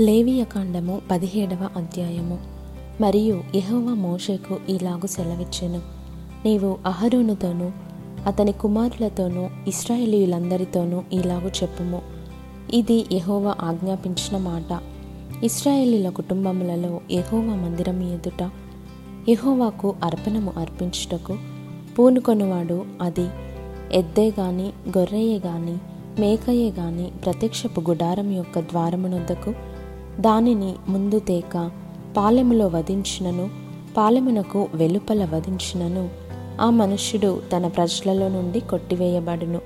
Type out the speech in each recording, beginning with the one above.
లేవియకాండము పదిహేడవ అధ్యాయము. మరియు యహోవ మోషేకు ఇలాగు సెలవిచ్చెను. నీవు అహరోనుతోనూ అతని కుమారులతోనూ ఇస్రాయేలీయులందరితోనూ ఇలాగు చెప్పుము. ఇది యహోవ ఆజ్ఞాపించిన మాట. ఇస్రాయేలీల కుటుంబములలో యహోవ మందిరం ఎదుట యహోవాకు అర్పణము అర్పించుటకు పూనుకొనువాడు అది ఎద్దే గాని గొర్రెయే గాని మేకయే గాని ప్రత్యక్షపు గుడారం యొక్క ద్వారమునొద్దకు దానిని ముందు తేక పాలెములో వధించినను పాలెమునకు వెలుపల వధించినను. ఆ మనుష్యుడు తన ప్రజలలో నుండి కొట్టివేయబడును.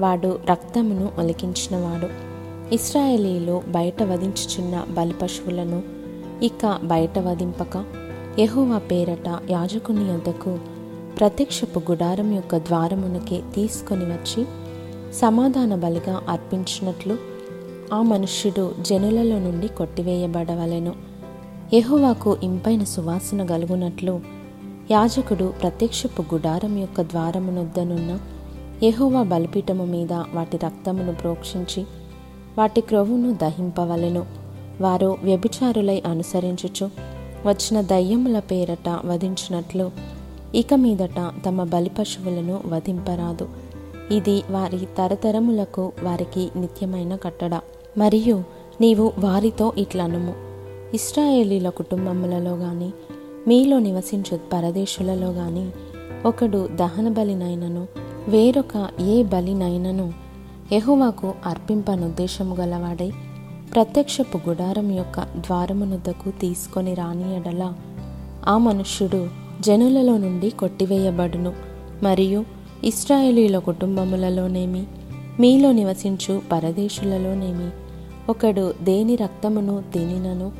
వాడు రక్తమును ఒలికించినవాడు. ఇస్రాయేలీలు బయట వధించుచున్న బలిపశువులను ఇక బయట వధింపక యెహోవా పేరట యాజకుని యొద్దకు ప్రత్యక్షపు గుడారం యొక్క ద్వారమునకి తీసుకొని వచ్చి సమాధాన బలిగా అర్పించినట్లు ఆ మనుష్యుడు జనులలో నుండి కొట్టివేయబడవలెను. యెహోవాకు ఇంపైన సువాసన గలుగునట్లు యాజకుడు ప్రత్యక్షపు గుడారం యొక్క ద్వారమునొద్దనున్న యెహోవా బలిపీఠము మీద వాటి రక్తమును ప్రోక్షించి వాటి క్రొవ్వును దహింపవలెను. వారు వ్యభిచారులై అనుసరించుచు వచ్చిన దయ్యముల పేరట వధించినట్లు ఇక మీదట తమ బలి పశువులను వధింపరాదు. ఇది వారి తరతరములకు వారికి నిత్యమైన కట్టడ. మరియు నీవు వారితో ఇట్లనుము. ఇస్రాయేలీల కుటుంబములలో గాని మీలో నివసించు పరదేశులలో గాని ఒకడు దహన బలినైనను వేరొక ఏ బలినైనను యెహోవాకు అర్పింపనుద్దేశము గలవాడై ప్రత్యక్షపు గుడారం యొక్క ద్వారమునొద్దకు తీసుకొని రాని ఎడల ఆ మనుష్యుడు జనులలో నుండి కొట్టివేయబడును. మరియు ఇస్రాయేలీల కుటుంబములలోనేమి మీలో నివసించు పరదేశులలోనేమి ఒకడు దేని రక్తమును తినినను?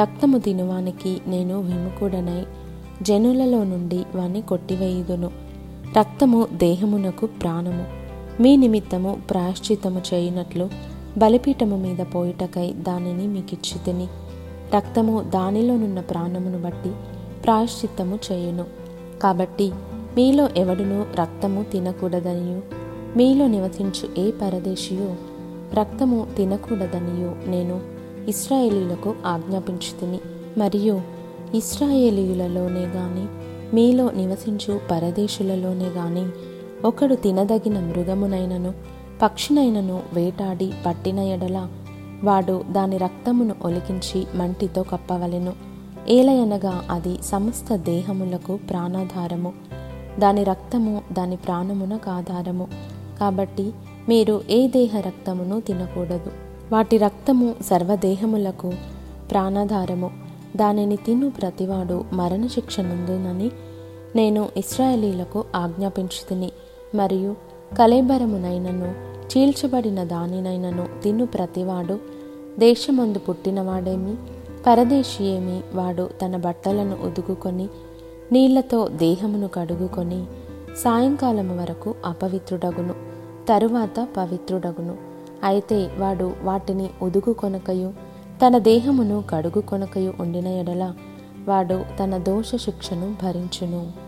రక్తము తినువానికి నేను విముఖుడనై జనులలో నుండి వాని కొట్టివేయుదును. రక్తము దేహమునకు ప్రాణము. మీ నిమిత్తము ప్రాయశ్చిత్తము చేయునట్లు బలిపీఠము మీద పోయిటకై దానిని మీకిచ్చి తిని రక్తము దానిలోనున్న ప్రాణమును బట్టి ప్రాయశ్చిత్తము చేయును. కాబట్టి మీలో ఎవడును రక్తము తినకూడదనియు. మీలో నివసించు ఏ పరదేశీయో? రక్తము తినకూడదనియు నేను ఇస్రాయేలీలకు ఆజ్ఞాపించుతిని. మరియు ఇస్రాయేలీయులలోనే గాని మీలో నివసించు పరదేశులలోనే గాని ఒకడు తినదగిన మృగమునైనను పక్షినైనను వేటాడి పట్టిన ఎడల వాడు దాని రక్తమును ఒలికించి మంటితో కప్పవలెను. ఏలయనగా అది సమస్త దేహములకు ప్రాణాధారము. దాని రక్తము దాని ప్రాణమునకు ఆధారము. కాబట్టి మీరు ఏ దేహ రక్తమును తినకూడదు. వాటి రక్తము సర్వదేహములకు ప్రాణాధారము. దానిని తిను ప్రతివాడు మరణశిక్ష నుందునని నేను ఇస్రాయేలీలకు ఆజ్ఞాపించుతిని మరియు కలేబరమునైనను చీల్చబడిన దానినైనను తిను ప్రతివాడు. దేశమందు పుట్టినవాడేమి? పరదేశి ఏమి వాడు తన బట్టలను ఉదుగుకొని నీళ్ళతో దేహమును కడుగుకొని సాయంకాలము వరకు అపవిత్రుడగును. తరువాత పవిత్రుడగును. అయితే వాడు వాటిని ఉదుగు కొనకయు తన దేహమును కడుగు కొనకయు ఉండిన ఎడల వాడు తన దోష శిక్షను భరించును.